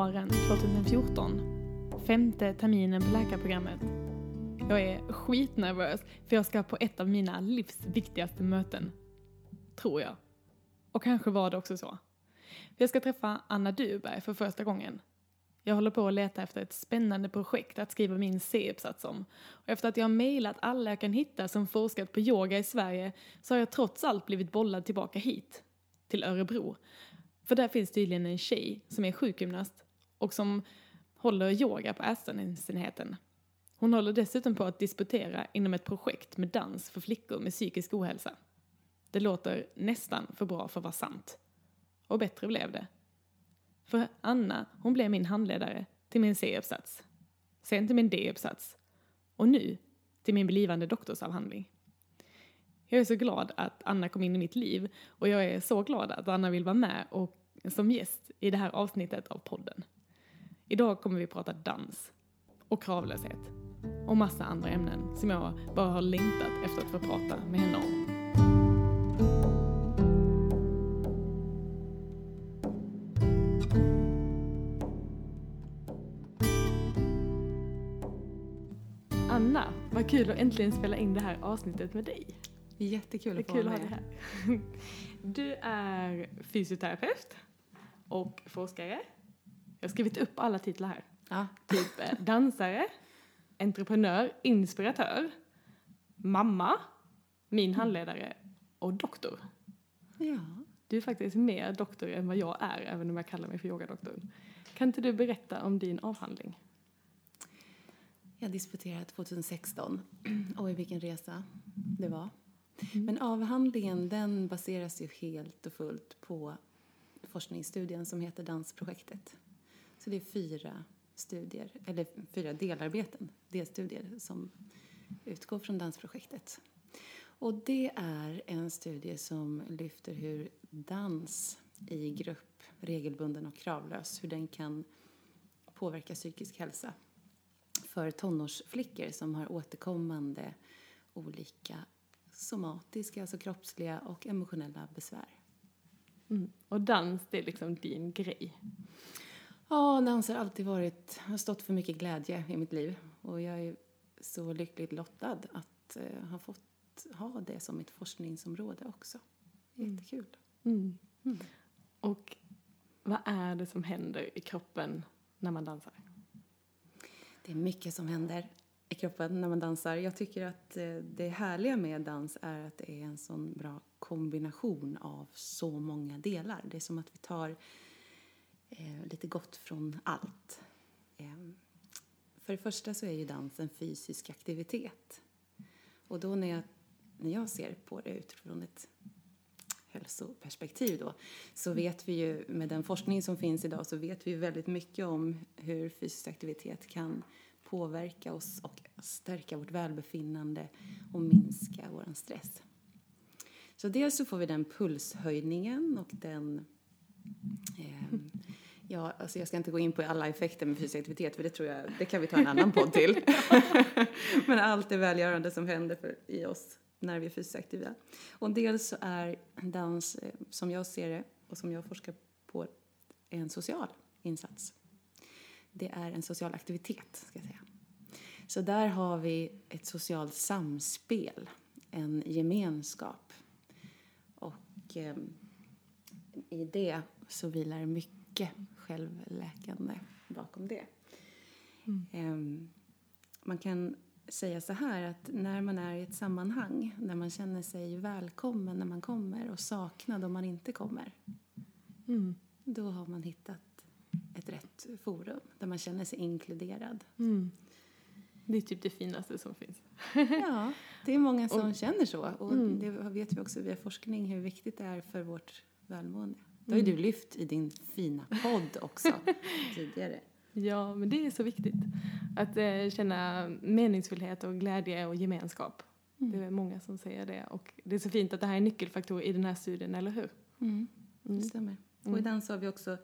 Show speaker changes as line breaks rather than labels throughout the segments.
våren 2014. Femte terminen på läkarprogrammet. Jag är skitnervös för jag ska på ett av mina livs viktigaste möten. Tror jag. Och kanske var det också så. Jag ska träffa Anna Duberg för första gången. Jag håller på att leta efter ett spännande projekt att skriva min C-uppsats om. Och efter att jag har mejlat alla jag kan hitta som forskat på yoga i Sverige så har jag trots allt blivit bollad tillbaka hit. Till Örebro. För där finns tydligen en tjej som är sjukgymnast och som håller yoga på Ärztenheten. Hon håller dessutom på att disputera inom ett projekt med dans för flickor med psykisk ohälsa. Det låter nästan för bra för att vara sant. Och bättre blev det. För Anna, hon blev min handledare till min C-uppsats. Sen till min D-uppsats. Och nu till min blivande doktorsavhandling. Jag är så glad att Anna kom in i mitt liv och jag är så glad att Anna vill vara med och som gäst i det här avsnittet av podden. Idag kommer vi prata dans och kravlöshet och massa andra ämnen som jag bara har längtat efter att få prata med henne om. Anna, vad kul att äntligen spela in det här avsnittet med dig.
Jättekul att få vara med.
här. Du är fysioterapeut och forskare. Jag har skrivit upp alla titlar här.
Ja.
Typ eh, dansare, entreprenör, inspiratör, mamma, min handledare och doktor.
ja.
Du är faktiskt mer doktor än vad jag är, även om jag kallar mig för yogadoktor. Kan inte du berätta om din avhandling?
Jag disputerade 2016. Oj, vilken resa det var. Men avhandlingen den baseras ju helt och fullt på forskningsstudien som heter Dansprojektet. Så det är fyra studier, eller fyra delarbeten, delstudier som utgår från Dansprojektet. Och det är en studie som lyfter hur dans i grupp, regelbunden och kravlös, hur den kan påverka psykisk hälsa för tonårsflickor som har återkommande olika somatiska, alltså kroppsliga och emotionella besvär.
Mm. Och dans, det är liksom din grej.
Ja, dans har alltid varit, har stått för mycket glädje i mitt liv och jag är så lyckligt lottad att eh, ha fått ha det som mitt forskningsområde också. Jättekul.
Mm.
Mm.
Och vad är det som händer i kroppen när man dansar?
Det är mycket som händer i kroppen när man dansar. Jag tycker att eh, det härliga med dans är att det är en sån bra kombination av så många delar. Det är som att vi tar eh, lite gott från allt. Eh, för det första så är ju dans en fysisk aktivitet. Och då när jag, när jag ser på det utifrån ett hälsoperspektiv då, så vet vi ju med den forskning som finns idag så vet vi ju väldigt mycket om hur fysisk aktivitet kan påverka oss och stärka vårt välbefinnande och minska vår stress. Så dels så får vi den pulshöjningen och den eh, Ja, alltså jag ska inte gå in på alla effekter med fysisk aktivitet för det tror jag, det kan vi ta en annan podd till. Men allt det välgörande som händer för, i oss när vi är fysiskt aktiva. Och dels så är dans, eh, som jag ser det och som jag forskar på, en social insats. Det är en social aktivitet, ska jag säga. Så där har vi ett socialt samspel, en gemenskap. Och eh, i det så vilar mycket självläkande bakom det. Eh, man kan säga så här att när man är i ett sammanhang där man känner sig välkommen när man kommer och saknad om man inte kommer,
Mm.
då har man hittat ett rätt forum där man känner sig inkluderad.
Mm. Det är typ det finaste som finns.
Ja, det är många som
Och-
känner så. Och
Mm.
det vet vi också via forskning hur viktigt det är för vårt välmående. Det har ju
Mm.
du lyft i din fina podd också tidigare.
Ja, men det är så viktigt. Att eh, känna meningsfullhet och glädje och gemenskap.
Mm.
Det är många som säger det. Och det är så fint att det här är nyckelfaktor i den här studien, eller hur?
Mm. Det
Mm.
stämmer. Och
Mm.
i dans har vi också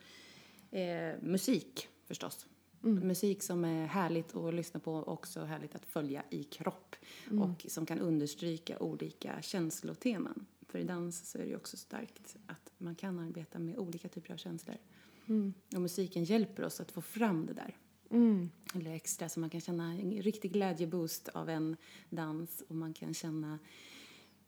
eh, musik förstås.
Mm.
Musik som är härligt att lyssna på och också härligt att följa i kropp.
Mm.
Och som kan understryka olika känsloteman. För i dans så är det också starkt att man kan arbeta med olika typer av känslor.
Mm.
Och musiken hjälper oss att få fram det där.
Mm.
Eller extra, så man kan känna en riktig glädjeboost av en dans och man kan känna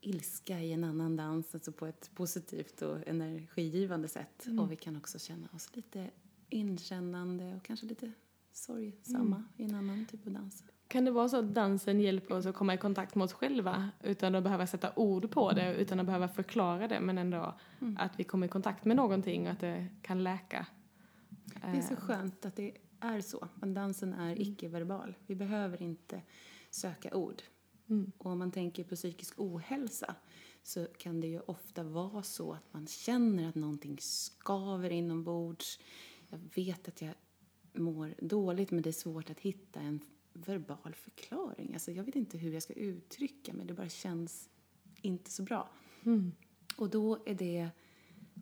ilska i en annan dans, alltså på ett positivt och energigivande sätt.
Mm.
Och vi kan också känna oss lite inkännande och kanske lite sorgsamma
Mm.
i en annan typ av dans.
Kan det vara så att dansen hjälper oss att komma i kontakt med oss själva utan att behöva sätta ord på det, utan att behöva förklara det, men ändå
Mm.
att vi kommer i kontakt med någonting och att det kan läka?
Det är så
Eh,
skönt att det är så. Men dansen är icke-verbal. Vi behöver inte söka ord.
Mm.
Och om man tänker på psykisk ohälsa så kan det ju ofta vara så att man känner att någonting skaver inombords. Jag vet att jag mår dåligt men det är svårt att hitta en verbal förklaring. Alltså jag vet inte hur jag ska uttrycka mig, det bara känns inte så bra.
Mm.
Och då är det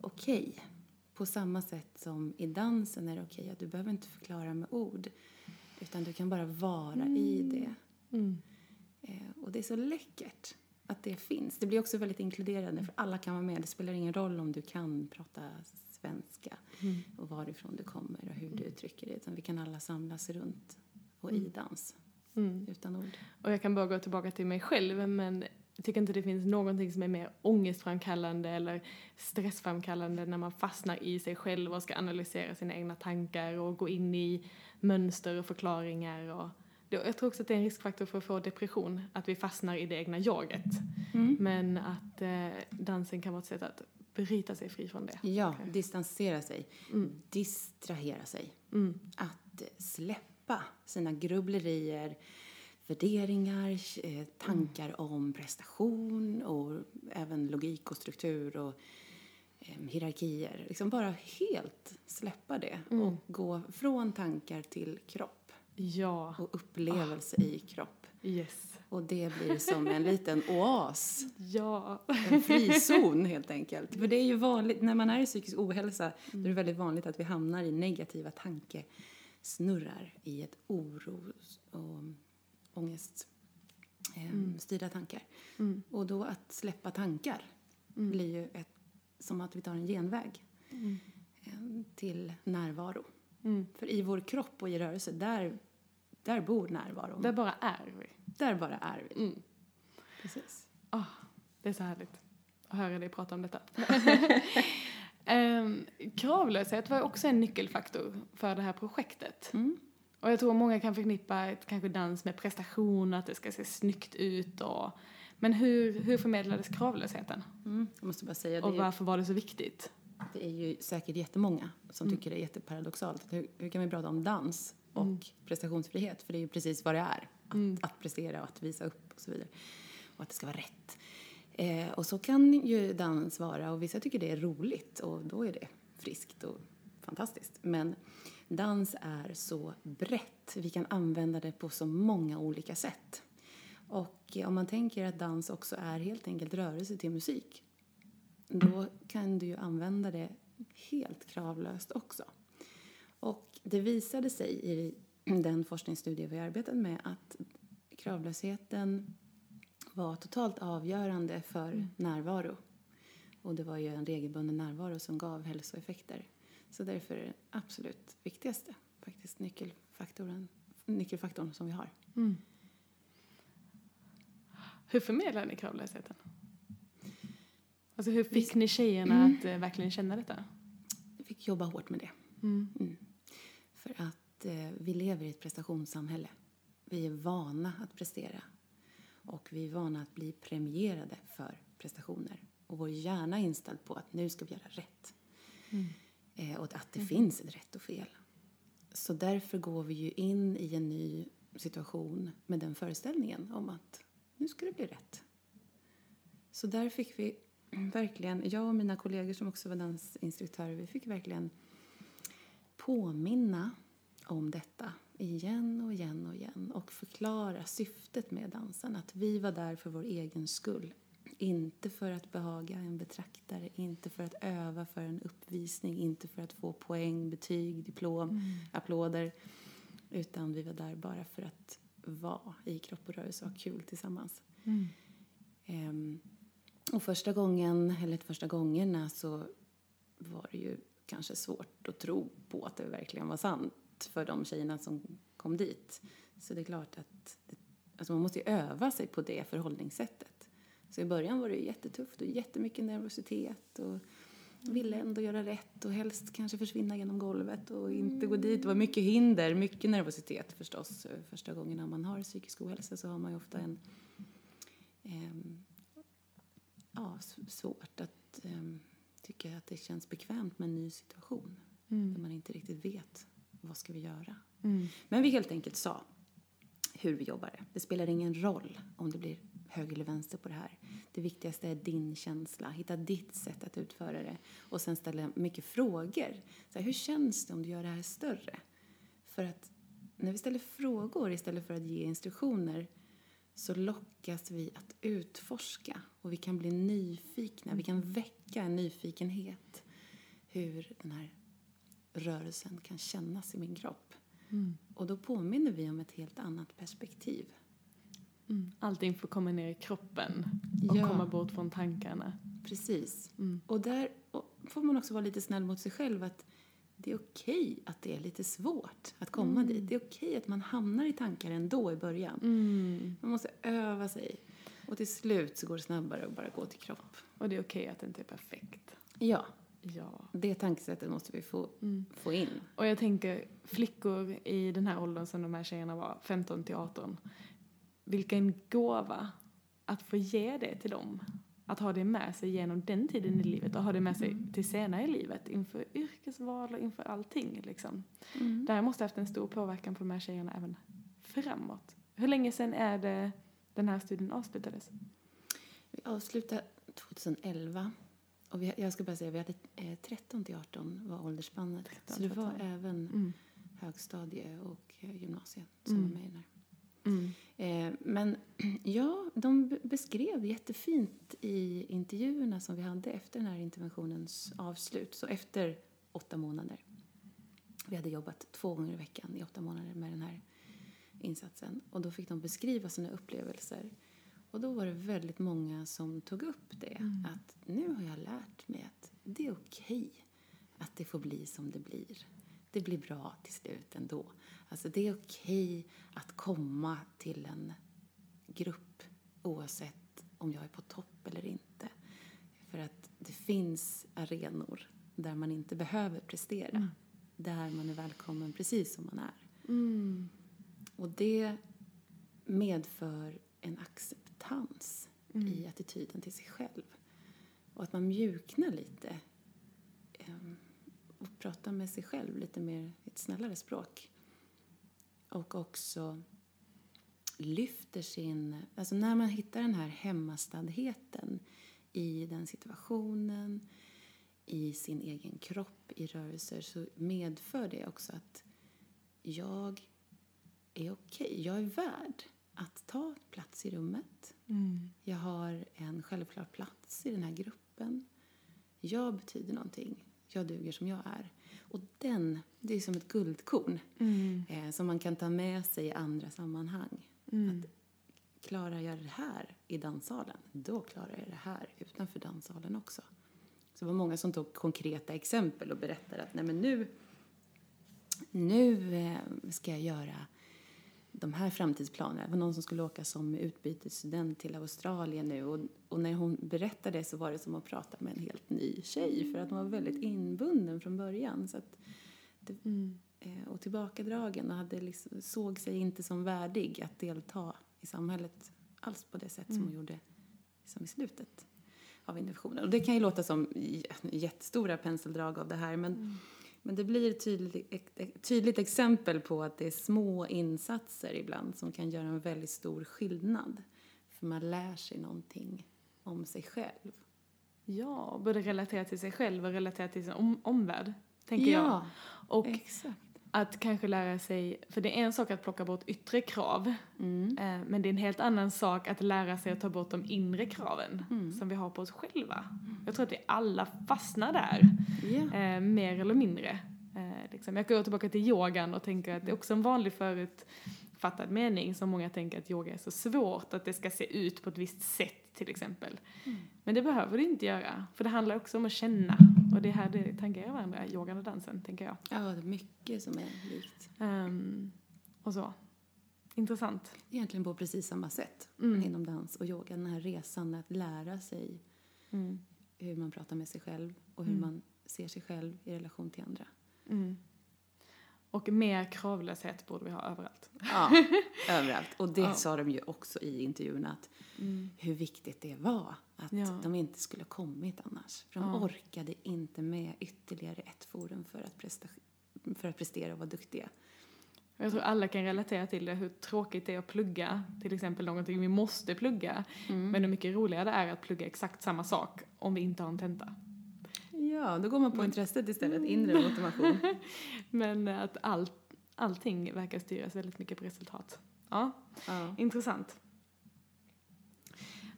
okej. På samma sätt som i dansen är det okej att du behöver inte förklara med ord. Utan du kan bara vara i det.
Mm.
Eh, och det är så läckert att det finns. Det blir också väldigt inkluderande för alla kan vara med. Det spelar ingen roll om du kan prata svenska
Mm.
och varifrån du kommer och hur du uttrycker det. Utan vi kan alla samlas runt och i dans
Mm.
utan ord.
Och jag kan bara gå tillbaka till mig själv, men jag tycker inte det finns någonting som är mer ångestframkallande eller stressframkallande när man fastnar i sig själv och ska analysera sina egna tankar och gå in i mönster och förklaringar. Och jag tror också att det är en riskfaktor för att få depression, att vi fastnar i det egna jaget. Men att eh, dansen kan vara ett sätt att bryta sig fri från det.
Ja, distansera sig,
Mm.
distrahera sig.
Mm.
att släppa sina grubblerier, värderingar, eh, tankar om prestation och även logik och struktur och eh, hierarkier. Liksom bara helt släppa det och gå från tankar till kropp
Ja,
och upplevelse i kropp.
yes.
Och det blir som en liten oas,
Ja.
en frizon helt enkelt. För det är ju vanligt, när man är i psykisk ohälsa, då är det väldigt vanligt att vi hamnar i negativa tankesnurrar i ett oro och ångest eh, styrda tankar.
Mm.
Och då att släppa tankar blir ju ett, som att vi tar en genväg
Mm.
eh, till närvaro.
Mm.
För i vår kropp och i rörelse, där, där bor närvaron.
Där bara är vi.
Där bara är vi.
Mm.
Precis.
Ah, det är så härligt att höra dig prata om detta. um, kravlöshet var också en nyckelfaktor för det här projektet.
Mm.
Och jag tror många kan förknippa ett, kanske dans med prestation, att det ska se snyggt ut och... Men hur, hur förmedlades kravlösheten?
Mm. Jag måste bara säga,
Och varför var det så viktigt?
det är ju säkert jättemånga som
Mm.
tycker det är jätteparadoxalt. Hur, hur kan vi prata om dans och prestationsfrihet? För det är ju precis vad det är. Att,
Mm.
att prestera och att visa upp och så vidare. Och att det ska vara rätt. Eh, och så kan ju dans vara, och vissa tycker det är roligt och då är det friskt och fantastiskt. Men dans är så brett. Vi kan använda det på så många olika sätt. Och eh, om man tänker att dans också är helt enkelt rörelse till musik då kan du ju använda det helt kravlöst också. Och det visade sig i den forskningsstudie vi arbetat med att kravlösheten var totalt avgörande för närvaro. Och det var ju en regelbunden närvaro som gav hälsoeffekter. Så därför är det absolut viktigaste faktiskt nyckelfaktorn, nyckelfaktorn som vi har.
Hur förmedlar ni kravlösheten? Alltså hur fick ni tjejerna att eh, verkligen känna detta?
Vi fick jobba hårt med det.
Mm.
För att eh, vi lever i ett prestationssamhälle. Vi är vana att prestera. Och vi är vana att bli premierade för prestationer. Och vår hjärna är inställd på att nu ska vi göra rätt. Eh, och att det finns ett rätt och fel. Så därför går vi ju in i en ny situation med den föreställningen om att nu ska det bli rätt. Så där fick vi verkligen, jag och mina kollegor som också var dansinstruktörer, vi fick verkligen påminna om detta igen och igen och igen och förklara syftet med dansen. Att vi var där för vår egen skull. Inte för att behaga en betraktare, inte för att öva för en uppvisning, inte för att få poäng, betyg, diplom, applåder. Utan vi var där bara för att vara i kropp och rörelse och ha kul tillsammans. Ehm, och första gången, eller första gångerna, så var det ju kanske svårt att tro på att det verkligen var sant för de tjejerna som kom dit. Så det är klart att alltså man måste ju öva sig på det förhållningssättet. Så i början var det jättetufft och jättemycket nervositet och ville ändå göra rätt och helst kanske försvinna genom golvet och inte gå dit. Det var mycket hinder, mycket nervositet förstås. Första gången man har psykisk ohälsa så har man ju ofta en eh, ja, svårt att eh, tycka att det känns bekvämt med en ny situation. Mm. Där man inte riktigt vet vad ska vi göra. Mm. Men vi helt enkelt sa hur vi jobbar. Det spelar ingen roll om det blir höger eller vänster på det här. Det viktigaste är din känsla, hitta ditt sätt att utföra det och sen ställa mycket frågor. Så här, hur känns det om du gör det här större? För att när vi ställer frågor istället för att ge instruktioner så lockas vi att utforska och vi kan bli nyfikna, vi kan väcka en nyfikenhet hur den här rörelsen kan kännas i min kropp. Mm. Och då påminner vi om ett helt annat perspektiv.
Mm. Allting får komma ner i kroppen och ja. komma bort från tankarna.
Precis. Mm. Och där får man också vara lite snäll mot sig själv att det är okej att det är lite svårt att komma mm. dit. Det är okej att man hamnar i tankar ändå i början. Mm. Man måste öva sig. Och till slut så går det snabbare att bara gå till kropp.
Och det är okej att det inte är perfekt.
Ja. Ja. Det tankesättet måste vi få, mm. få in.
Och jag tänker, flickor i den här åldern som de här tjejerna var, 15 till 18, vilken gåva att få ge det till dem. Att ha det med sig genom den tiden i livet och ha det med sig mm. till senare i livet inför yrkesval och inför allting. Liksom. Mm. Det här måste ha haft en stor påverkan på de här tjejerna även framåt. Hur länge sedan är det den här studien avslutades?
Vi avslutade 2011. Och vi, jag ska bara säga, vi hade eh, 13 till 18 var åldersspannet. 13, så det var även mm. högstadie och eh, gymnasiet som mm. var med i den här. Mm. Eh, men ja, de beskrev jättefint i intervjuerna som vi hade efter den här interventionens avslut. Så efter åtta månader. Vi hade jobbat två gånger i veckan i åtta månader med den här insatsen. Och då fick de beskriva sina upplevelser. Och då var det väldigt många som tog upp det. Mm. Att nu har jag lärt mig att det är okej okay att det får bli som det blir. Det blir bra till slut ändå. Alltså det är okej okay att komma till en grupp oavsett om jag är på topp eller inte. För att det finns arenor där man inte behöver prestera. Mm. Där man är välkommen precis som man är. Mm. Och det medför en acceptans mm. i attityden till sig själv. Och att man mjuknar lite um, och pratar med sig själv lite mer ett snällare språk. Och också lyfter sin... Alltså när man hittar den här hemmastadheten i den situationen, i sin egen kropp, i rörelser så medför det också att jag är okej. Okay. Jag är värd att ta plats i rummet. Mm. Jag har en självklar plats i den här gruppen. Jag betyder någonting. Jag duger som jag är. Och den, det är som ett guldkorn mm. eh, som man kan ta med sig i andra sammanhang. Mm. Att klarar jag det här i danssalen, då klarar jag det här utanför danssalen också. Så det var många som tog konkreta exempel och berättade att nej men nu, nu eh, ska jag göra de här framtidsplanerna. Det var någon som skulle åka som utbytesstudent till Australien nu och, och, när hon berättade så var det som att prata med en helt ny tjej för att hon var väldigt inbunden från början. Så att det, mm. Eh, och tillbakadragen och hade liksom, såg sig inte som värdig att delta i samhället alls på det sätt mm. som hon gjorde liksom i slutet av interventionen. Och det kan ju låta som jättestora penseldrag av det här men mm men det blir ett tydligt, ett tydligt exempel på att det är små insatser ibland som kan göra en väldigt stor skillnad. För man lär sig någonting om sig själv.
Ja, både relaterat till sig själv och relaterat till sin om omvärld, tänker ja, jag. Och exakt. Att kanske lära sig, för det är en sak att plocka bort yttre krav, mm. eh, men det är en helt annan sak att lära sig att ta bort de inre kraven mm. som vi har på oss själva. Jag tror att vi alla fastnar där, yeah. eh, mer eller mindre. Eh, liksom. Jag går tillbaka till yogan och tänker att det är också en vanlig förutfattad mening som många tänker att yoga är så svårt, att det ska se ut på ett visst sätt till exempel. Mm. Men det behöver det inte göra, för det handlar också om att känna Och det är här det tangerar varandra, yogan och dansen, tänker jag.
Ja, det är mycket som är likt.
Ehm, och så. Intressant.
Egentligen på precis samma sätt
Mm.
inom dans och yoga. Den här resan att lära sig
Mm.
hur man pratar med sig själv och hur
Mm.
man ser sig själv i relation till andra.
Och mer kravlöshet borde vi ha överallt.
Ja, överallt. Och det
Ja.
sa de ju också i intervjun att
Mm.
hur viktigt det var att
Ja.
de inte skulle kommit annars. För de
Ja.
orkade inte med ytterligare ett forum för att, presta, för att prestera och vara duktiga.
Jag tror alla kan relatera till det, hur tråkigt det är att plugga, till exempel någonting vi måste plugga.
Mm.
Men hur mycket roligare det är att plugga exakt samma sak om vi inte har en tenta.
Ja, då går man på intresset istället, inre motivation.
Men att allt, allting verkar styras väldigt mycket på resultat. Ja,
Ja.
intressant.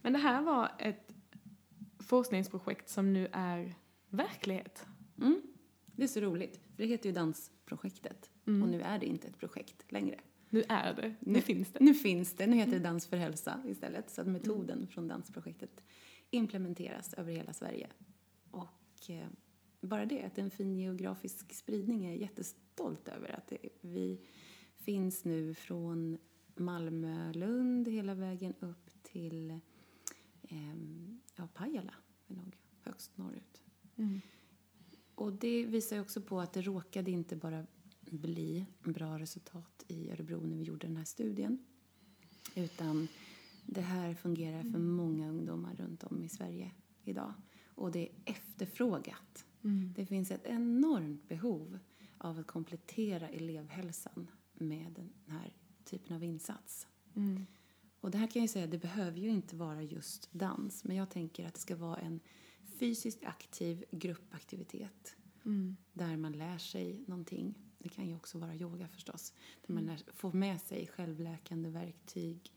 Men det här var ett forskningsprojekt som nu är verklighet.
Mm. Det är så roligt, för det heter ju Dansprojektet.
Mm.
Och nu är det inte ett projekt längre.
Nu är det, nu
Nu-
finns det.
Nu finns det, nu heter det Dans för hälsa istället. Så att metoden från Dansprojektet implementeras över hela Sverige. Och eh, bara det, att en fin geografisk spridning är jag jättestolt över. Att det, vi finns nu från Malmö, Lund hela vägen upp till ehm, ja, Pajala, är nog högst norrut.
Mm.
Och det visar ju också på att det råkade inte bara bli bra resultat i Örebro när vi gjorde den här studien. Utan det här fungerar för många ungdomar runt om i Sverige idag. Och det är efterfrågat.
Mm.
Det finns ett enormt behov av att komplettera elevhälsan med den här typen av insats.
Mm.
Och det här kan jag säga, det behöver ju inte vara just dans. Men jag tänker att det ska vara en fysiskt aktiv gruppaktivitet
Mm.
där man lär sig någonting. Det kan ju också vara yoga förstås. Där man lär, får med sig självläkande verktyg.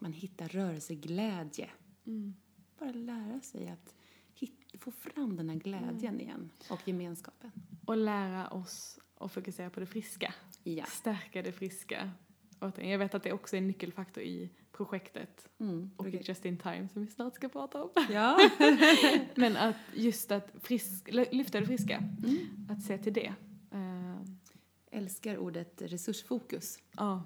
Man hittar rörelseglädje.
Mm.
Bara lära sig att få fram den här glädjen igen. Och gemenskapen.
Och lära oss att fokusera på det friska.
Ja.
Stärka det friska. Jag vet att det också är en nyckelfaktor i projektet
Mm.
och i Just in Time som vi snart ska prata om.
Ja.
Men att just att frisk, lyfta det friska,
Mm.
att se till det. Eh,
Älskar ordet resursfokus.
Ja,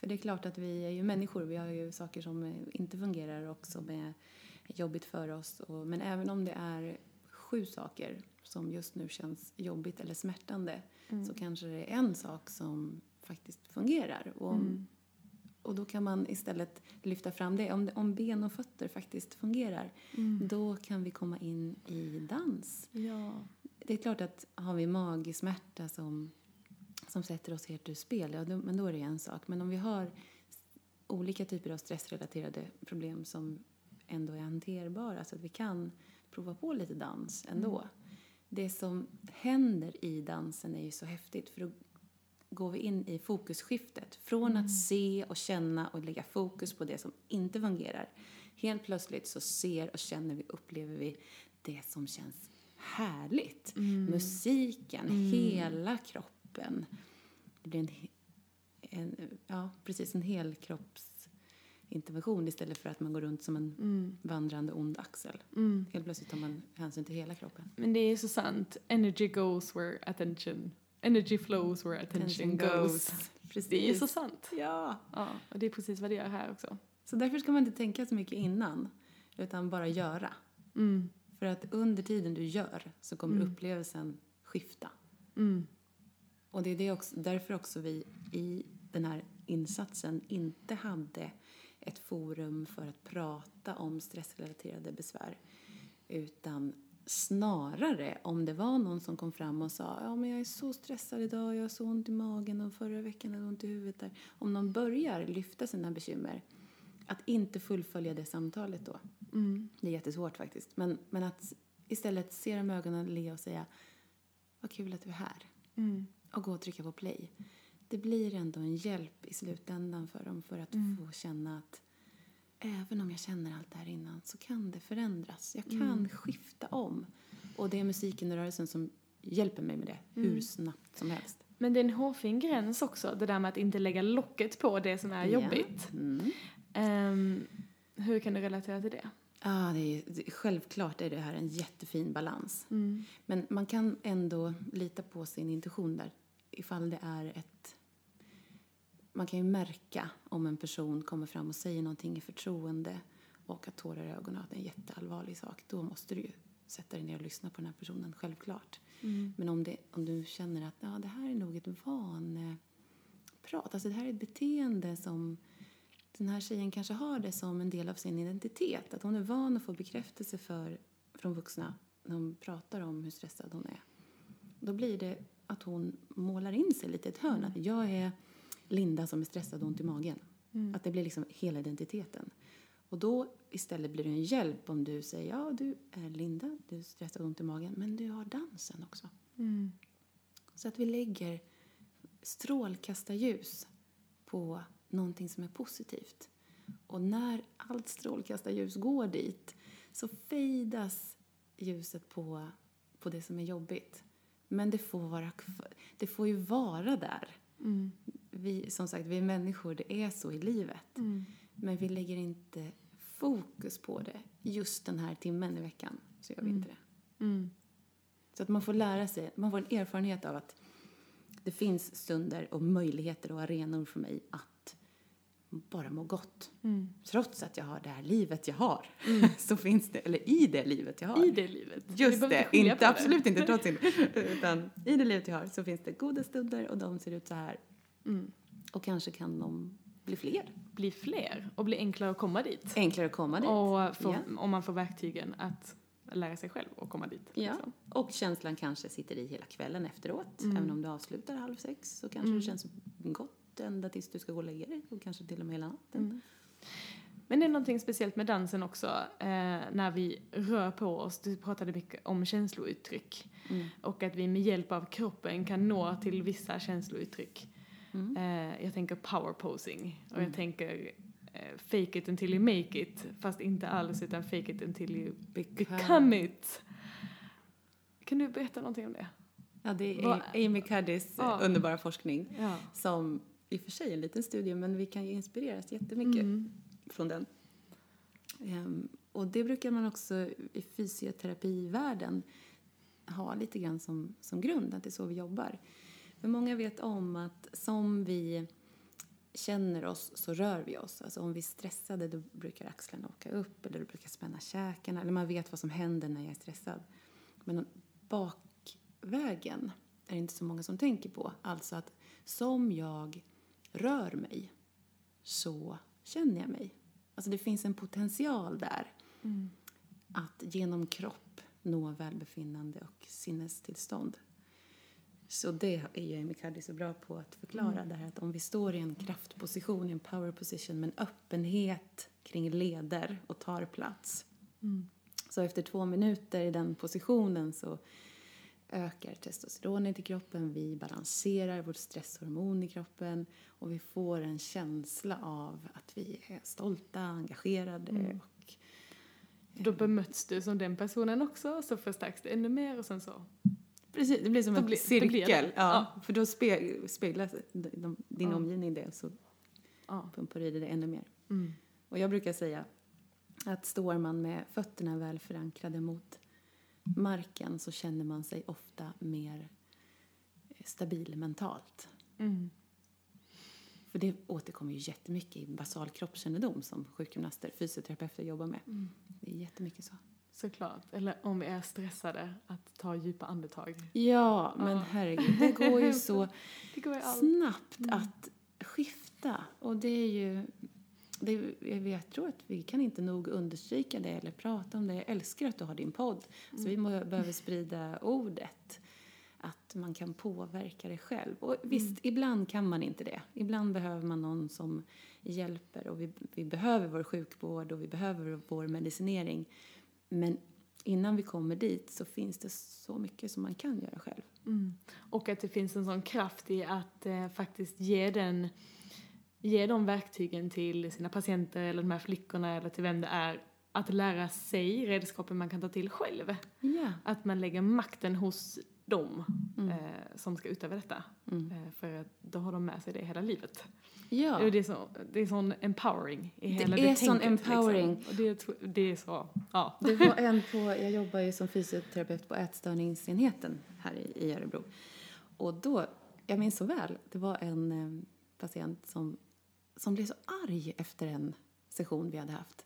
För det är klart att vi är ju människor. Vi har ju saker som inte fungerar och som är jobbigt för oss. Och, men även om det är sju saker som just nu känns jobbigt eller smärtande
Mm.
så kanske det är en sak som faktiskt fungerar. Och, om-
Mm.
och då kan man istället lyfta fram det. Om, om ben och fötter faktiskt fungerar,
Mm.
då kan vi komma in i dans.
ja.
Det är klart att har vi magsmärta som, som sätter oss helt ur spel, ja, då, men då är det en sak. Men om vi har olika typer av stressrelaterade problem som ändå är hanterbara så att vi kan prova på lite dans ändå. Det som händer i dansen är ju så häftigt för då går vi in i fokusskiftet. Från att se och känna och lägga fokus på det som inte fungerar. Helt plötsligt så ser och känner vi, upplever vi det som känns härligt. Musiken, hela kroppen. Det blir en, en, ja, precis en helkroppsintervention istället för att man går runt som en
Mm.
vandrande ond axel.
Mm.
Helt plötsligt tar man hänsyn till hela kroppen.
Men det är så sant. Energy goes where attention... Energy flows where attention, goes.
Precis.
Det är ju så sant.
Ja.
Ja, och det är precis vad det gör här också.
Så därför ska man inte tänka så mycket innan, utan bara göra.
Mm.
För att under tiden du gör så kommer
Mm.
upplevelsen skifta.
Mm.
Och det är det också, därför också vi i den här insatsen inte hade ett forum för att prata om stressrelaterade besvär. Utan snarare om det var någon som kom fram och sa ja men jag är så stressad idag, jag har så ont i magen och förra veckan hade jag ont i huvudet där. Om någon börjar lyfta sina bekymmer, att inte fullfölja det samtalet då.
Mm.
Det är jättesvårt faktiskt. Men, men att istället se dem i ögonen, le och säga vad kul att du är här
Mm.
och gå och trycka på play. Det blir ändå en hjälp i slutändan för dem för att
Mm.
få känna att även om jag känner allt det här innan så kan det förändras. Jag kan
Mm.
skifta om. Och det är musiken och rörelsen som hjälper mig med det hur
Mm.
snabbt som helst.
Men det är en hårfin gräns också, det där med att inte lägga locket på det som är
Ja.
jobbigt. Ehm, hur kan du relatera till det?
Ja, det är, det, självklart är det här en jättefin balans.
Mm.
Men man kan ändå lita på sin intuition där. Ifall det är ett... Man kan ju märka om en person kommer fram och säger någonting i förtroende och att tårar i ögonen, att det är en jätteallvarlig sak. Då måste du ju sätta dig ner och lyssna på den här personen, självklart.
Mm.
Men om, det, om du känner att ja, det här är nog ett vaneprat, alltså det här är ett beteende som den här tjejen kanske har det som en del av sin identitet. Att hon är van att få bekräftelse för, från vuxna när hon pratar om hur stressad hon är. Då blir det att hon målar in sig lite i ett hörn. Att jag är Linda som är stressad och ont i magen.
Mm.
Att det blir liksom hela identiteten. Och då istället blir det en hjälp om du säger ja, du är Linda, du är stressad och ont i magen, men du har dansen också.
Mm.
Så att vi lägger strålkastarljus på någonting som är positivt. Och när allt strålkastarljus går dit så fejdas ljuset på, på det som är jobbigt. Men det får, vara, det får ju vara där.
Mm.
Vi, som sagt, vi är människor, det är så i livet.
Mm.
Men vi lägger inte fokus på det just den här timmen i veckan. Så gör vi inte det.
Mm.
Så att man får lära sig, man får en erfarenhet av att det finns stunder och möjligheter och arenor för mig att bara må gott.
Mm.
Trots att jag har det här livet jag har, så finns det, eller i det livet jag har.
I det livet.
Just det, inte,
på
absolut inte trots det. Utan i det livet jag har så finns det goda stunder och de ser ut så här.
Mm.
Och kanske kan de bli fler.
Bli fler och bli enklare att komma dit.
Enklare att komma dit.
Och få,
Ja.
om man får verktygen att lära sig själv och komma dit.
Ja,
liksom.
och känslan kanske sitter i hela kvällen efteråt.
Mm.
Även om du avslutar halv sex så kanske
Mm.
det känns gott ända tills du ska gå och lägga dig och kanske till och med hela natten.
Mm. Men det är någonting speciellt med dansen också, eh, när vi rör på oss. Du pratade mycket om känslouttryck.
Mm.
Och att vi med hjälp av kroppen kan nå till vissa känslouttryck.
Mm.
Eh, jag tänker power posing. Och
Mm.
jag tänker eh, fake it until you make it. Fast inte alls, utan fake it until you become it. Kan du berätta någonting om det?
Ja, det är Amy Cuddys
Ja.
underbara forskning
Ja.
som i och för sig är en liten studie men vi kan ju inspireras jättemycket
Mm.
från den. Ehm, och det brukar man också i fysioterapivärlden ha lite grann som, som grund, att det är så vi jobbar. För många vet om att som vi känner oss så rör vi oss. Alltså om vi är stressade då brukar axlarna åka upp eller du brukar spänna käkarna eller man vet vad som händer när jag är stressad. Men bakvägen är det inte så många som tänker på. Alltså att som jag rör mig så känner jag mig. Alltså det finns en potential där
Mm.
att genom kropp nå välbefinnande och sinnestillstånd. Så det är ju Amy Cuddy så bra på att förklara
Mm.
här att om vi står i en kraftposition, i en power position med en öppenhet kring leder och tar plats.
Mm.
Så efter två minuter i den positionen så ökar testosteronet i kroppen, vi balanserar vårt stresshormon i kroppen och vi får en känsla av att vi är stolta, engagerade
Mm.
och
Då bemöts du som den personen också, så förstärks det ännu mer och sen så.
Precis, det blir som
Då
en
då
cirkel.
det.
ja, För då spe, speglas din
Ja.
omgivning det så
Ja.
pumpar du i det ännu mer.
Mm.
Och jag brukar säga att står man med fötterna väl förankrade mot marken så känner man sig ofta mer eh, stabil mentalt.
Mm.
För det återkommer ju jättemycket i basal kroppskännedom som sjukgymnaster, fysioterapeuter jobbar med.
Mm.
Det är jättemycket så.
Såklart. Eller om vi är stressade, att ta djupa andetag.
Ja, men
Ja.
herregud, det går ju så
går ju
snabbt
Mm.
att skifta. Och det är ju... Det, jag, tror att vi kan inte nog understryka det eller prata om det. Jag älskar att du har din podd. Så vi må, behöver sprida ordet. Att man kan påverka det själv. Och visst, ibland kan man inte det. Ibland behöver man någon som hjälper. Och vi, vi behöver vår sjukvård och vi behöver vår medicinering. Men innan vi kommer dit så finns det så mycket som man kan göra själv.
Mm. Och att det finns en sån kraft i att eh, faktiskt ge den ge de verktygen till sina patienter eller de här flickorna eller till vem det är att lära sig redskapen man kan ta till själv.
Ja.
Att man lägger makten hos dem
Mm.
eh, som ska utöva detta.
Mm.
Eh, för att då har de med sig det hela livet.
Ja.
Det, är så, det är sån empowering i hela
är
det
sån
tänket,
empowering.
Liksom. Det, är- det är så, ja.
Det var en på, jag jobbar ju som fysioterapeut på ätstörningsenheten här i, i Örebro. Och då, jag minns så väl, det var en eh, patient som, som blev så arg efter en session vi hade haft.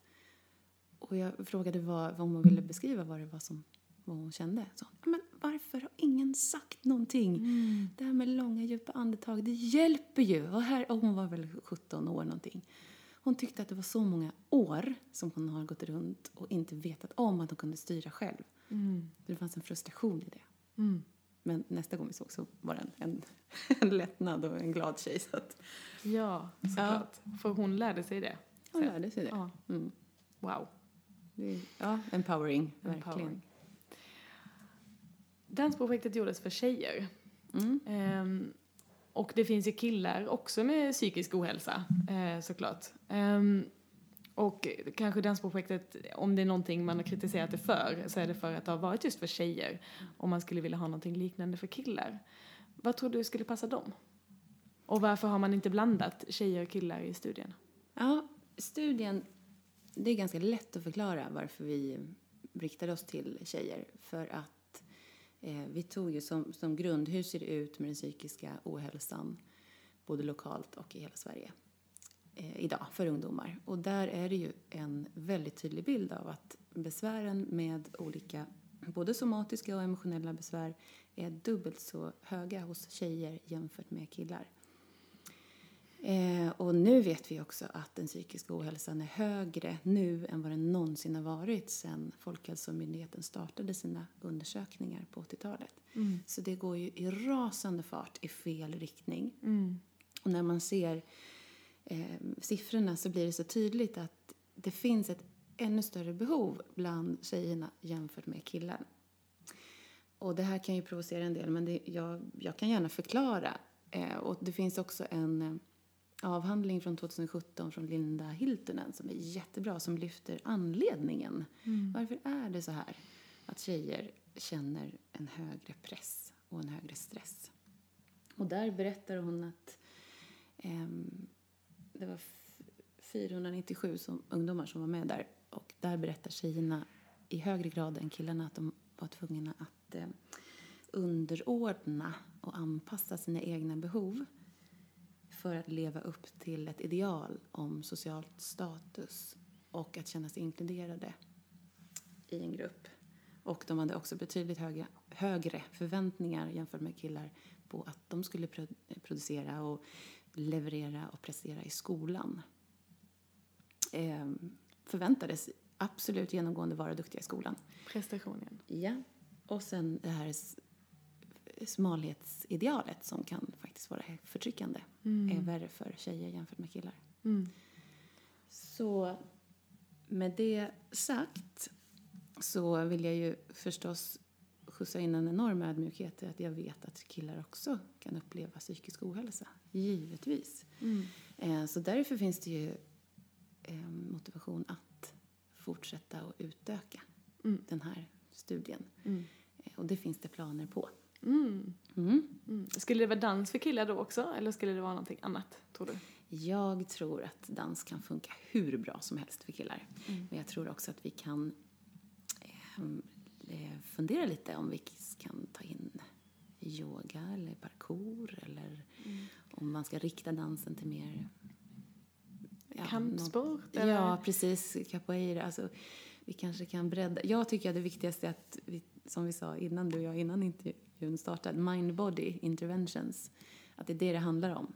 Och jag frågade vad, vad hon ville beskriva vad det var som vad hon kände. Så, "Ja, men ingen sagt någonting?
Mm.
Det här med långa djupa andetag, det hjälper ju. Och, här, och hon var väl 17 år någonting. Hon tyckte att det var så många år som hon har gått runt och inte vetat om att hon kunde styra själv.
Mm.
Det fanns en frustration i det.
Mm.
Men nästa gång vi såg så var det en, en, en lättnad och en glad tjej. Så att
Ja, såklart. För hon lärde sig det.
hon
sen.
lärde sig det.
Ja.
Mm.
Wow.
det är, ja, empowering, verkligen.
Empowering. Dansprojektet gjordes för tjejer.
Mm.
Ehm, och det finns ju killar också med psykisk ohälsa, eh, såklart. Ehm, och kanske dansprojektet, om det är någonting man har kritiserat det för, så är det för att det har varit just för tjejer. Om man skulle vilja ha någonting liknande för killar. Vad tror du skulle passa dem? Och varför har man inte blandat tjejer och killar i studien?
Ja, studien, det är ganska lätt att förklara varför vi riktade oss till tjejer. För att eh, vi tog ju som, som grund, hur ser det ut med den psykiska ohälsan både lokalt och i hela Sverige eh, idag för ungdomar. Och där är det ju en väldigt tydlig bild av att besvären med olika, både somatiska och emotionella besvär är dubbelt så höga hos tjejer jämfört med killar. Eh, och nu vet vi också att den psykiska ohälsan är högre nu än vad den någonsin har varit sedan Folkhälsomyndigheten startade sina undersökningar på 80-talet.
Mm.
Så det går ju i rasande fart i fel riktning.
Mm.
Och när man ser eh, siffrorna så blir det så tydligt att det finns ett ännu större behov bland tjejerna jämfört med killar. Och det här kan ju provocera en del, men det, jag, jag kan gärna förklara. Eh, och det finns också en eh, avhandling från 2017 från Linda Hiltunen som är jättebra, som lyfter anledningen.
Mm.
Varför är det så här att tjejer känner en högre press och en högre stress? Och där berättar hon att ehm, det var f- 497 som, ungdomar som var med där. Och där berättar tjejerna i högre grad än killarna att de var tvungna att eh, underordna och anpassa sina egna behov för att leva upp till ett ideal om socialt status och att känna sig inkluderade i en grupp. Och de hade också betydligt höga, högre förväntningar jämfört med killar på att de skulle pro- producera och leverera och prestera i skolan. Eh, förväntades absolut genomgående vara duktiga i skolan.
Prestationen.
Ja. Och sen det här smalhetsidealet som kan faktiskt vara förtryckande är värre för tjejer jämfört med killar.
Mm.
Så med det sagt så vill jag ju förstås skjutsa in en enorm ödmjukhet i att jag vet att killar också kan uppleva psykisk ohälsa. Givetvis.
Mm.
Eh, Så därför finns det ju eh, motivation att fortsätta och utöka
Mm.
den här studien.
Mm.
Eh, Och det finns det planer på.
Mm.
Mm.
Mm. Skulle det vara dans för killar då också, eller skulle det vara någonting annat, tror du?
Jag tror att dans kan funka hur bra som helst för killar.
Mm.
Men jag tror också att vi kan ehm, eh, fundera lite om vi kan ta in yoga eller parkour eller
Mm.
om man ska rikta dansen till mer... ja,
Kampsport?
något-
eller?
Ja, precis. Capoeira. Alltså, vi kanske kan bredda. Jag tycker att det viktigaste är att, vi, som vi sa innan du och jag, innan intervjun startade, mind-body interventions. Att det är det det handlar om.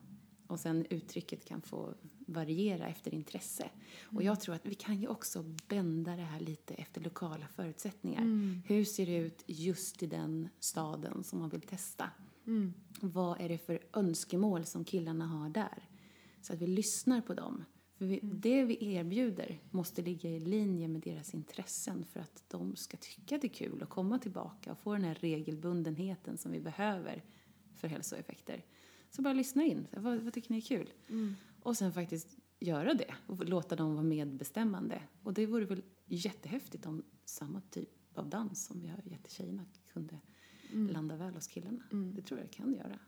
Och sen uttrycket kan få variera efter intresse. Och jag tror att vi kan ju också bända det här lite efter lokala förutsättningar.
Mm.
Hur ser det ut just i den staden som man vill testa?
Mm.
Vad är det för önskemål som killarna har där? Så att vi lyssnar på dem. Vi, det vi erbjuder måste ligga i linje med deras intressen för att de ska tycka det är kul att komma tillbaka och få den här regelbundenheten som vi behöver för hälsoeffekter. Så bara lyssna in. Vad, vad tycker ni är kul?
Mm.
Och sen faktiskt göra det och låta dem vara medbestämmande. Och det vore väl jättehäftigt om samma typ av dans som vi har gett till tjejerna kunde landa väl hos killarna.
Mm.
Det tror jag det kan göra.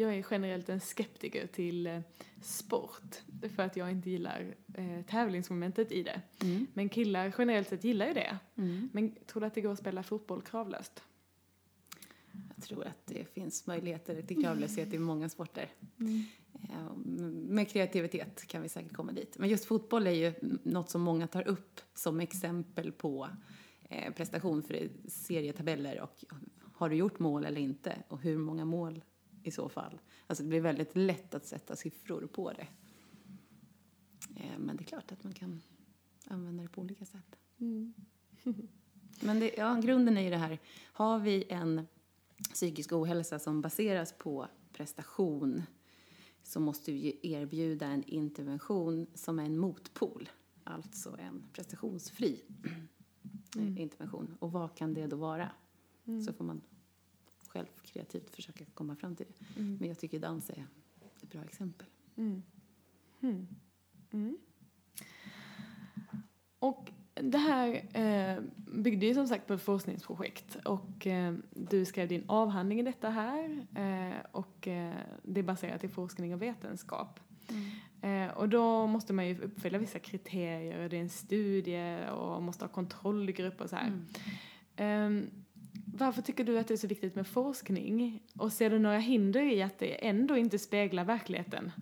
Jag är generellt en skeptiker till eh, sport. För att jag inte gillar eh, tävlingsmomentet i det.
Mm.
Men killar generellt sett gillar ju det.
Mm.
Men tror du att det går att spela fotboll kravlöst?
Jag tror att det finns möjligheter till kravlöshet i många sporter. Eh, Med kreativitet kan vi säkert komma dit. Men just fotboll är ju något som många tar upp som exempel på eh, prestation för serietabeller och har du gjort mål eller inte och hur många mål i så fall. Alltså det blir väldigt lätt att sätta siffror på det. Eh, Men det är klart att man kan använda det på olika sätt. Men det, ja, grunden är ju det här, har vi en psykisk ohälsa som baseras på prestation så måste vi ju erbjuda en intervention som är en motpol, alltså en prestationsfri eh, intervention. Och vad kan det då vara? Så får man själv kreativt försöka komma fram till det. Men jag tycker dans är ett bra exempel.
Mm. Mm. Mm. Och det här eh, byggde ju som sagt på ett forskningsprojekt och eh, du skrev din avhandling i detta här eh, och eh, det är baserat i forskning och vetenskap. Eh, och då måste man ju uppfylla vissa kriterier, det är en studie och måste ha kontrollgrupp och så här. Ehm, varför tycker du att det är så viktigt med forskning? Och ser du några hinder i att det ändå inte speglar verkligheten?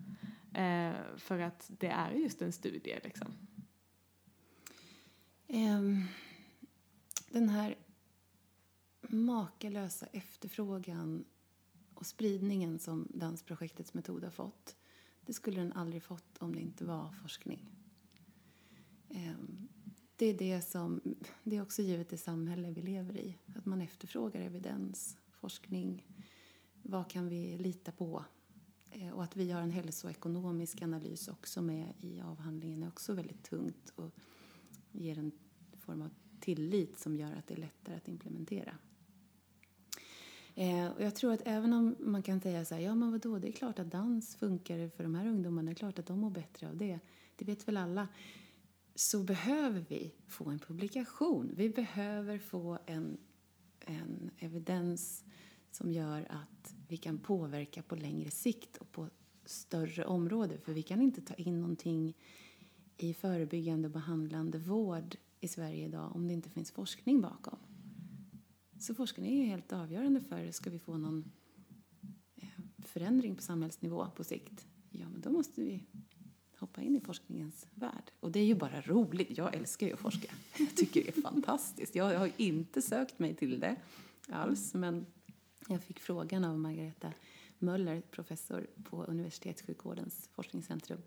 Eh, för att det är just en studie liksom.
Ehm, den här makalösa efterfrågan och spridningen som dansprojektets metod har fått det skulle den aldrig fått om det inte var forskning. Ehm, det är det som, det är också givet det samhälle vi lever i. Att man efterfrågar evidens, forskning, vad kan vi lita på? Eh, och att vi har en hälsoekonomisk analys också med i avhandlingen är också väldigt tungt och ger en form av tillit som gör att det är lättare att implementera. Eh, och jag tror att även om man kan säga så här, ja men vadå, det är klart att dans funkar för de här ungdomarna, det är klart att de mår bättre av det, det vet väl alla. Så behöver vi få en publikation, vi behöver få en, en evidens som gör att vi kan påverka på längre sikt och på större områden. För vi kan inte ta in någonting i förebyggande och behandlande vård i Sverige idag om det inte finns forskning bakom. Så forskning är ju helt avgörande för, ska vi få någon eh, förändring på samhällsnivå på sikt, ja men då måste vi hoppa in i forskningens värld. Och det är ju bara roligt. Jag älskar ju att forska. Jag tycker det är fantastiskt. Jag har ju inte sökt mig till det alls, men jag fick frågan av Margareta Möller, professor på Universitetssjukvårdens forskningscentrum,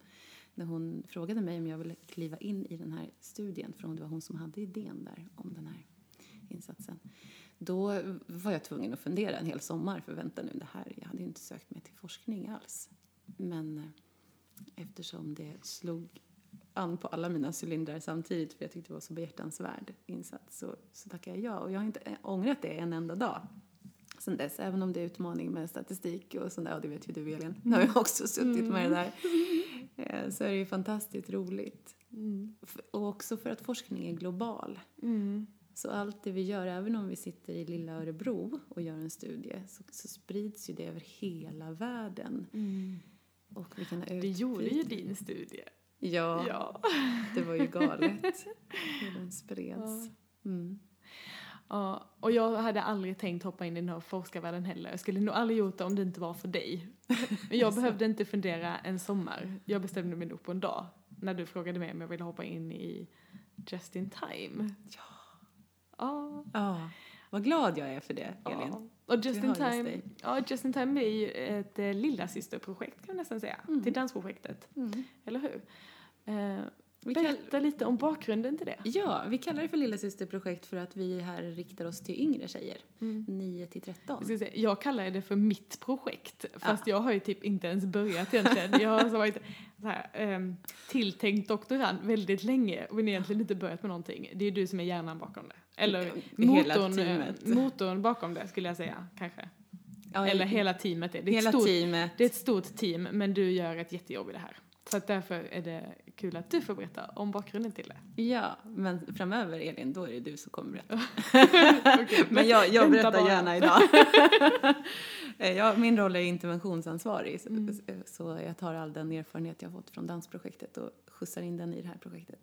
när hon frågade mig om jag ville kliva in i den här studien, för det var hon som hade idén där om den här insatsen. Då var jag tvungen att fundera en hel sommar, för vänta nu, det här, jag hade ju inte sökt mig till forskning alls. Men eh, eftersom det slog an på alla mina cylindrar samtidigt, för jag tyckte det var så behjärtansvärd insats, så, så tackade jag ja. Och jag har inte ångrat det en enda dag sen dess, även om det är utmaning med statistik och sånt där, och det vet ju du Elin, nu har jag också suttit med det där, Eh, så är det ju fantastiskt roligt. F- Och också för att forskning är global.
Mm.
Så allt det vi gör, även om vi sitter i lilla Örebro och gör en studie, så, så sprids ju det över hela världen. Och vi kan ha
Det gjorde ju din studie.
Ja,
Ja.
det var ju galet hur den spreds. Mm.
Ja, och jag hade aldrig tänkt hoppa in i den här forskarvärlden heller. Jag skulle nog aldrig gjort det om det inte var för dig. Men jag behövde inte fundera en sommar. Jag bestämde mig nog på en dag. När du frågade mig om jag ville hoppa in i Just in time.
Ja.
Ja.
Ja, vad glad jag är för det, Elin.
ja. Och Just in time,
dig.
ja, Just in time är ju ett eh, lillasysterprojekt kan man nästan säga. Till dansprojektet.
Mm.
Eller hur? Eh,
Vi
berätta lite om bakgrunden till det.
Ja, vi kallar det för Lillasysterprojekt för att vi här riktar oss till yngre tjejer, 9 till 13.
Jag, säga, jag kallar det för mitt projekt, fast jag har ju typ inte ens börjat egentligen. Jag har alltså varit så här, ehm, tilltänkt doktorand väldigt länge och egentligen inte börjat med någonting. Det är du som är hjärnan bakom det. Eller motorn, eh, motorn bakom det skulle jag säga, kanske.
Ja,
Eller hela teamet. är. Det är, ett
hela
stort,
teamet.
det är ett stort team, men du gör ett jättejobb i det här. Så att därför är det kul att du får berätta om bakgrunden till det.
Ja, men framöver Elin, då är det du som kommer berätta.
Okej,
men jag, jag berättar
bara.
gärna idag. Eh, jag, min roll är interventionsansvarig,
Mm.
så jag tar all den erfarenhet jag fått från dansprojektet och skjutsar in den i det här projektet.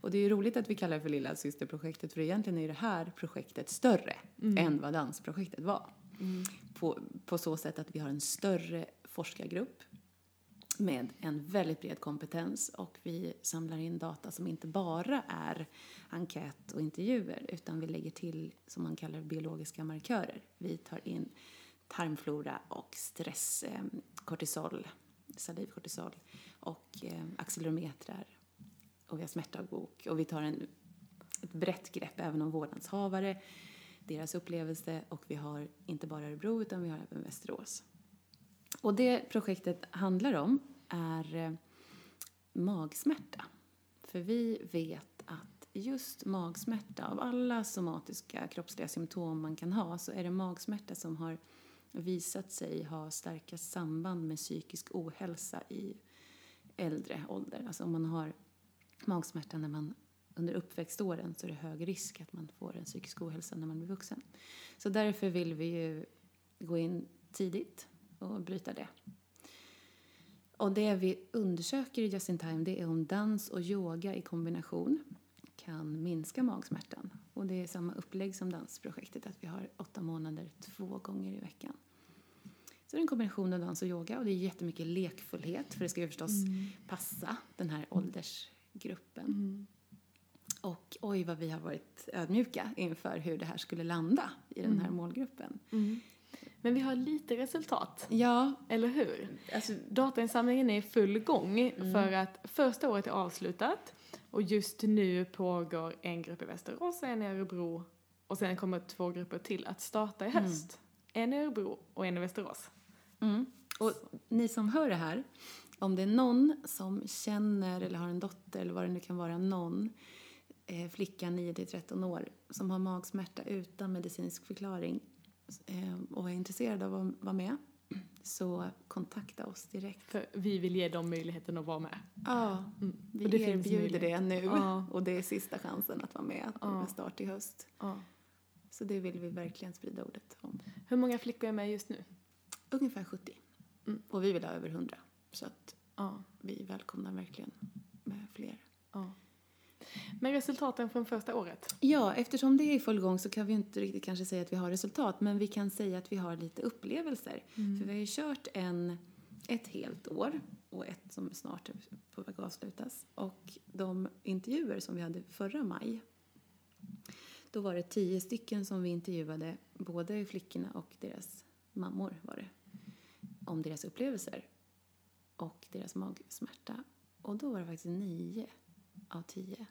Och det är ju roligt att vi kallar det för Lilla systerprojektet, för egentligen är det här projektet större än vad dansprojektet var.
Mm.
På, på så sätt att vi har en större forskargrupp med en väldigt bred kompetens och vi samlar in data som inte bara är enkät och intervjuer utan vi lägger till, som man kallar biologiska markörer. Vi tar in tarmflora och stress, eh, kortisol, salivkortisol och eh, accelerometrar och vi har smärtdagbok och vi tar en, ett brett grepp även om vårdnadshavare, deras upplevelse och vi har inte bara Örebro utan vi har även Västerås. Och det projektet handlar om är eh, magsmärta. För vi vet att just magsmärta, av alla somatiska kroppsliga symptom man kan ha, så är det magsmärta som har visat sig ha starkast samband med psykisk ohälsa i äldre ålder. Alltså om man har magsmärta när man under uppväxtåren så är det hög risk att man får en psykisk ohälsa när man blir vuxen. Så därför vill vi ju gå in tidigt och bryta det. Och det vi undersöker i Just in Time det är om dans och yoga i kombination kan minska magsmärtan. Och det är samma upplägg som dansprojektet, att vi har åtta månader två gånger i veckan. Så det är en kombination av dans och yoga och det är jättemycket lekfullhet för det ska ju förstås passa den här åldersgruppen.
Mm.
Och oj vad vi har varit ödmjuka inför hur det här skulle landa i den här målgruppen.
Mm. Men vi har lite resultat,
Ja,
eller hur?
alltså
Datainsamlingen är i full gång för att första året är avslutat och just nu pågår en grupp i Västerås och en i Örebro och sen kommer två grupper till att starta i höst. En i Örebro och en i Västerås.
Mm. Och ni som hör det här, om det är någon som känner eller har en dotter eller vad det nu kan vara, någon eh, flicka 9-13 år som har magsmärta utan medicinsk förklaring eh, och är intresserad av att vara med, så kontakta oss direkt.
För vi vill ge dem möjligheten att vara med.
Ja,
Mm.
vi
Och det
erbjuder det nu
Ja.
och det är sista chansen att vara med
Ja.
med start i höst.
Ja.
Så det vill vi verkligen sprida ordet om.
Hur många flickor är med just nu?
Ungefär 70.
Mm.
Och vi vill ha över 100. Så att
Ja.
vi välkomnar verkligen med fler.
ja. Men resultaten från första året?
Ja, eftersom det är i full gång så kan vi inte riktigt kanske säga att vi har resultat, men vi kan säga att vi har lite upplevelser. För vi har ju kört en, ett helt år och ett som snart är på väg att avslutas. Och de intervjuer som vi hade förra maj, då var det tio stycken som vi intervjuade, både flickorna och deras mammor var det, om deras upplevelser och deras magsmärta. Och då var det faktiskt nio av tio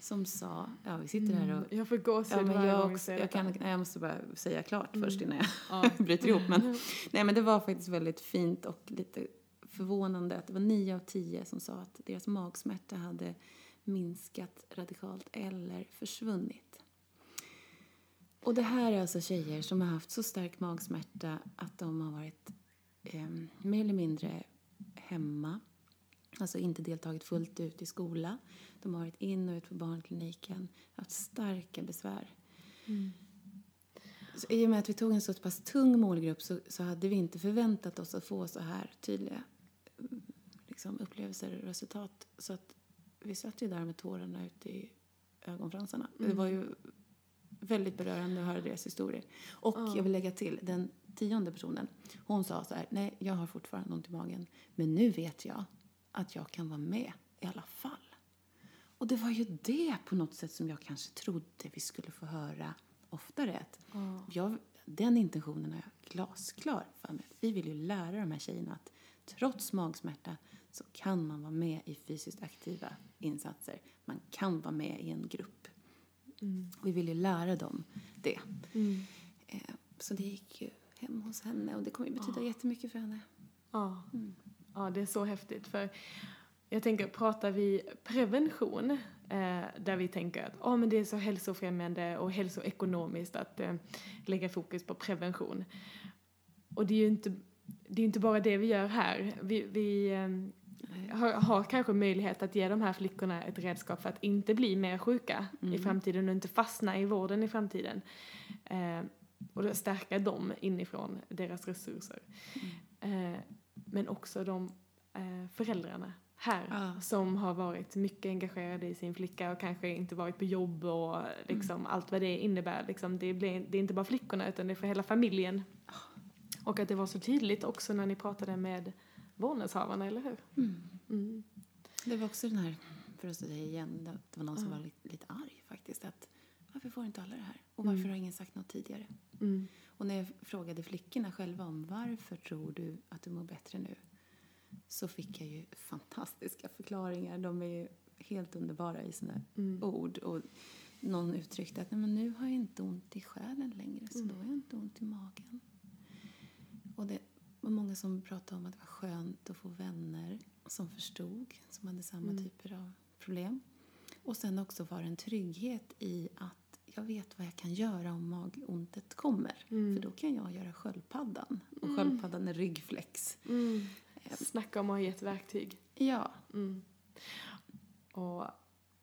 som sa, ja vi sitter här och
Jag får gåshud
Ja, men
varje
jag,
gång
också, jag, kan,
detta.
nej, jag måste bara säga klart
Mm.
först innan jag
Ja.
bryter ihop. Men, nej, men det var faktiskt väldigt fint och lite förvånande att det var nio av tio som sa att deras magsmärta hade minskat radikalt eller försvunnit. Och det här är alltså tjejer som har haft så stark magsmärta att de har varit eh, mer eller mindre hemma. Alltså inte deltagit fullt ut i skola. De har varit in och ut på barnkliniken. Haft starka besvär.
Mm.
Så I och med att vi tog en så pass tung målgrupp så, så hade vi inte förväntat oss att få så här tydliga mm, liksom, upplevelser och resultat. Så att vi satt ju där med tårarna ute i ögonfransarna. Det var ju väldigt berörande att höra deras historier. Och
Ja.
jag vill lägga till, den tionde personen, hon sa så här, nej jag har fortfarande ont i magen, men nu vet jag att jag kan vara med i alla fall. Och det var ju det på något sätt som jag kanske trodde vi skulle få höra oftare.
Ja.
jag, den intentionen är jag glasklar för mig. Vi vill ju lära de här tjejerna att trots magsmärta så kan man vara med i fysiskt aktiva insatser. Man kan vara med i en grupp.
Mm.
Vi vill ju lära dem det.
Mm.
Eh, Så det gick ju hem hos henne och det kommer ju betyda jättemycket för henne.
Ja.
Mm.
ja, det är så häftigt. För jag tänker, pratar vi prevention, eh, där vi tänker att oh, men det är så hälsofrämjande och hälsoekonomiskt att eh, lägga fokus på prevention. Och det är ju inte, det är inte bara det vi gör här. Vi, vi, eh, har, har kanske möjlighet att ge de här flickorna ett redskap för att inte bli mer sjuka i
Mm.
framtiden och inte fastna i vården i framtiden. Och stärka dem inifrån deras resurser.
Mm.
Eh, men också de eh, föräldrarna här
Ja.
som har varit mycket engagerade i sin flicka och kanske inte varit på jobb och liksom
Mm.
allt vad det innebär. Liksom, det, blir, det är inte bara flickorna utan det är för hela familjen. Och att det var så tydligt också när ni pratade med vårdnadshavarna, eller hur?
Mm.
Mm.
Det var också den här, för att säga igen, det var någon som var lite, lite arg faktiskt. Att, varför får inte alla det här? Och varför
Mm.
har ingen sagt något tidigare?
Mm.
Och när jag frågade flickorna själva om varför tror du att du mår bättre nu? Så fick jag ju fantastiska förklaringar. De är ju helt underbara i sina
Mm.
ord. Och någon uttryckte att Nej, men nu har jag inte ont i själen längre så
Mm.
då har jag inte ont i magen. Och det var många som pratade om att det var skönt att få vänner som förstod, som hade samma
Mm.
typer av problem. Och sen också var det en trygghet i att jag vet vad jag kan göra om magontet kommer.
Mm.
För då kan jag göra sköldpaddan. Och
Mm.
sköldpaddan är ryggflex.
Mm. Snacka om att ha gett verktyg.
Ja,
Mm. Och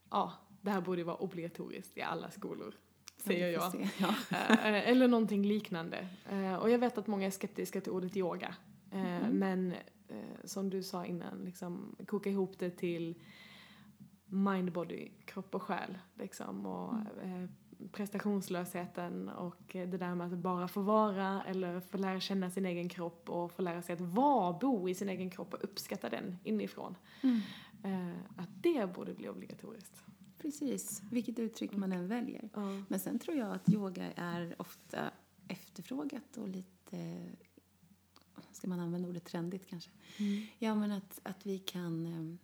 ja, det här borde vara obligatoriskt i alla skolor, säger jag.
se. Ja.
Eh, Eller någonting liknande. Eh, Och jag vet att många är skeptiska till ordet yoga. Eh,
Mhm.
Men som du sa innan, liksom, koka ihop det till mind, body, kropp och själ. Liksom, och eh, prestationslösheten och det där med att bara få vara eller få lära känna sin egen kropp och få lära sig att vara, bo i sin egen kropp och uppskatta den inifrån.
Mm.
Eh, Att det borde bli obligatoriskt.
Precis, vilket uttryck man än väljer.
Ja.
Men sen tror jag att yoga är ofta efterfrågat och lite, ska man använda ordet trendigt kanske?
Mm.
Ja, men att, att vi kan, eh,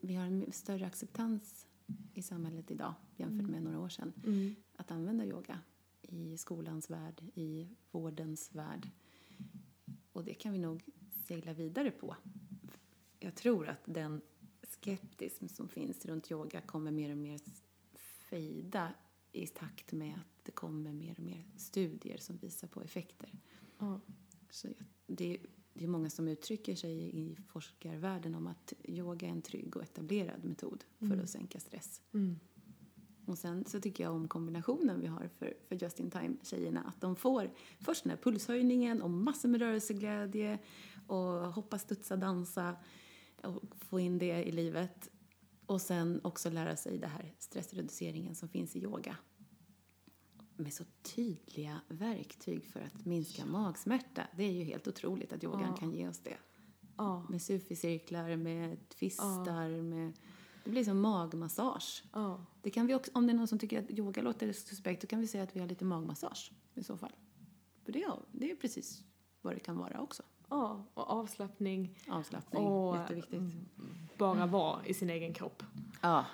vi har en större acceptans i samhället idag jämfört
Mm.
med några år sedan.
Mm.
Att använda yoga i skolans värld, i vårdens värld. Och det kan vi nog segla vidare på. Jag tror att den skeptism som finns runt yoga kommer mer och mer fejda i takt med att det kommer mer och mer studier som visar på effekter.
Ja.
Så det, det är många som uttrycker sig i forskarvärlden om att yoga är en trygg och etablerad metod för
Mm.
att sänka stress.
Mm.
Och sen så tycker jag om kombinationen vi har för, för Just In Time-tjejerna. Att de får först den här pulshöjningen och massor med rörelseglädje och hoppa, studsa, dansa och få in det i livet. Och sen också lära sig det här stressreduceringen som finns i yoga. Med så tydliga verktyg för att minska magsmärta. Det är ju helt otroligt att yogan
Ja.
kan ge oss det.
Ja.
Med sufficirklar, med twistar, med... Det blir som magmassage.
Ja.
Det kan vi också, om det är någon som tycker att yoga låter suspekt, då kan vi säga att vi har lite magmassage i så fall. För det, är- det är precis vad det kan vara också.
Ja, och avslappning.
Avslappning,
Och
jätteviktigt.
bara vara i sin egen kropp.
Ja.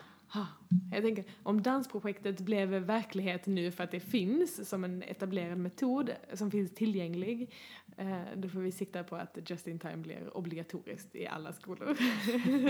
Jag tänker, om dansprojektet blev verklighet nu för att det finns som en etablerad metod som finns tillgänglig, eh, då får vi sikta på att Just In Time blir obligatoriskt i alla skolor.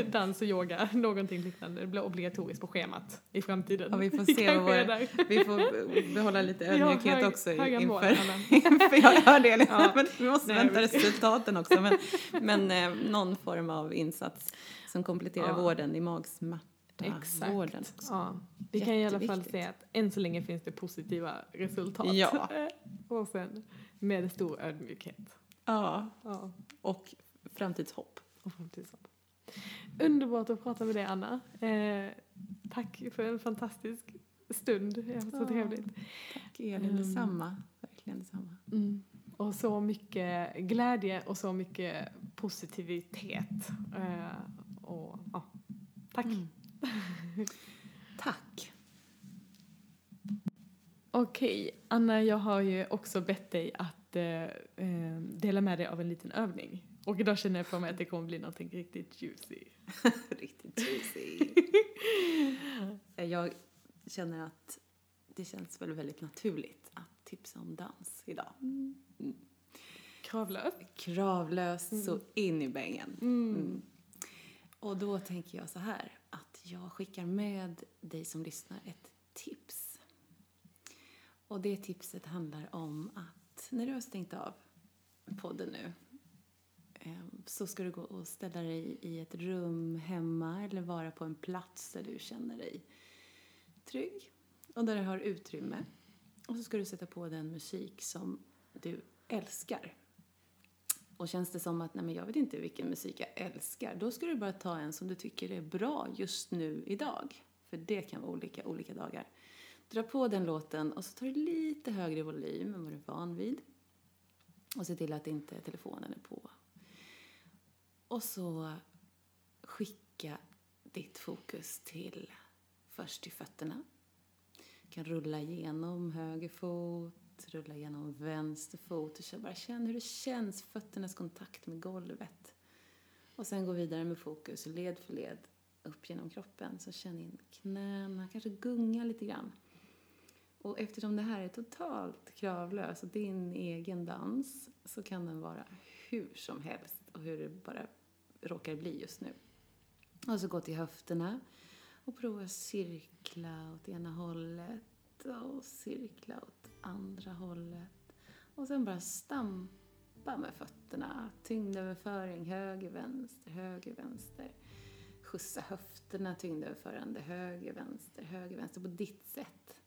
Dans och yoga, någonting liknande. Det blir obligatoriskt på schemat i framtiden.
Ja, vi får se
där.
Vi får behålla lite ödmjukhet
hög-
också
höga mål,
inför,
Anna.
inför jag hör det.
Ja.
Men vi måste
Nej,
vänta
vi
resultaten också. Men, men eh, någon form av insats som kompletterar
Ja.
vården i magsmärta.
Exakt.
Vården också.
Ja. Vi kan i alla fall se att än så länge finns det positiva resultat.
Ja.
och sen med stor ödmjukhet.
Ja,
Ja.
och framtidshopp.
Och framtidshopp. Underbart att prata med dig Anna. Eh, tack för en fantastisk stund. Det har varit så trevligt.
Tack Elin,
Mm.
detsamma. Verkligen detsamma.
Mm. Och så mycket glädje och så mycket positivitet. Eh, och, ja. Tack.
Mm. Tack.
Okej, Anna, jag har ju också bett dig att eh, eh, dela med dig av en liten övning. Och idag känner jag på mig att det kommer bli någonting riktigt juicy.
Riktigt juicy. jag känner att det känns väl väldigt naturligt att tipsa om dans idag.
Kravlöst.
Kravlöst så in i bängen.
Mm.
Mm. Och då tänker jag så här jag skickar med dig som lyssnar ett tips. Och det tipset handlar om att när du har stängt av podden nu eh, så ska du gå och ställa dig i ett rum hemma eller vara på en plats där du känner dig trygg och där du har utrymme. Och så ska du sätta på den musik som du älskar. Och känns det som att nej men jag vet inte vilken musik jag älskar, då ska du bara ta en som du tycker är bra just nu idag. För det kan vara olika olika dagar. Dra på den låten och så tar du lite högre volym än vad du är van vid. Och se till att inte telefonen är på. Och så skicka ditt fokus till först till fötterna. Du kan rulla igenom höger fot, rulla genom vänster fot och bara känn hur det känns, fötternas kontakt med golvet. Och sen gå vidare med fokus led för led upp genom kroppen. Så känn in knäna, kanske gunga lite grann. Och eftersom det här är totalt kravlöst, din egen dans, så kan den vara hur som helst och hur det bara råkar bli just nu. Och så gå till höfterna och prova cirkla åt ena hållet och cirkla åt andra hållet. Och sen bara stampa med fötterna. Tyngdöverföring, höger, vänster, höger, vänster. Skjutsa höfterna, tyngdöverförande, höger, vänster, höger, vänster på ditt sätt.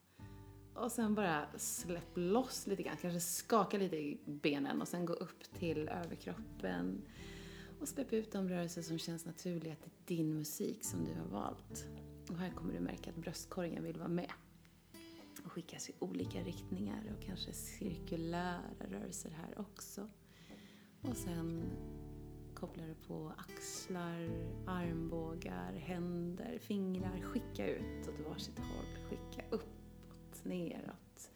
Och sen bara släpp loss lite grann, kanske skaka lite i benen och sen gå upp till överkroppen. Och släpp ut de rörelser som känns naturliga till din musik som du har valt. Och här kommer du märka att bröstkorgen vill vara med. Och skickas i olika riktningar och kanske cirkulära rörelser här också. Och sen kopplar du på axlar, armbågar, händer, fingrar. Skicka ut åt varsitt håll. Skicka uppåt, neråt.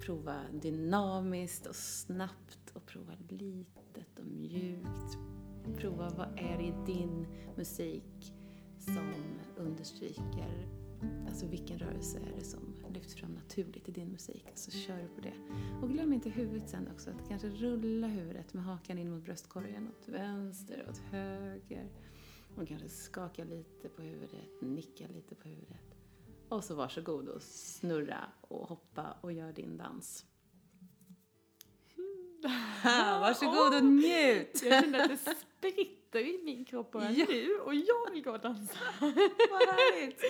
Prova dynamiskt och snabbt och prova litet och mjukt. Prova vad är det i din musik som understryker Alltså vilken rörelse är det som lyfts fram naturligt i din musik? Så kör du på det. Och glöm inte huvudet sen också. Att kanske rulla huvudet med hakan in mot bröstkorgen åt vänster, åt höger. Och kanske skaka lite på huvudet, nicka lite på huvudet. Och så varsågod och snurra och hoppa och gör din dans. varsågod och njut!
Jag kände att det spritter i min kropp bara ja. nu och jag vill gå och dansa.
Vad härligt!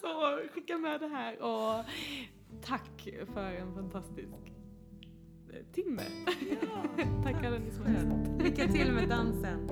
Så skicka med det här och tack för en fantastisk timme. Ja, tack alla ni som har
Lycka till med dansen.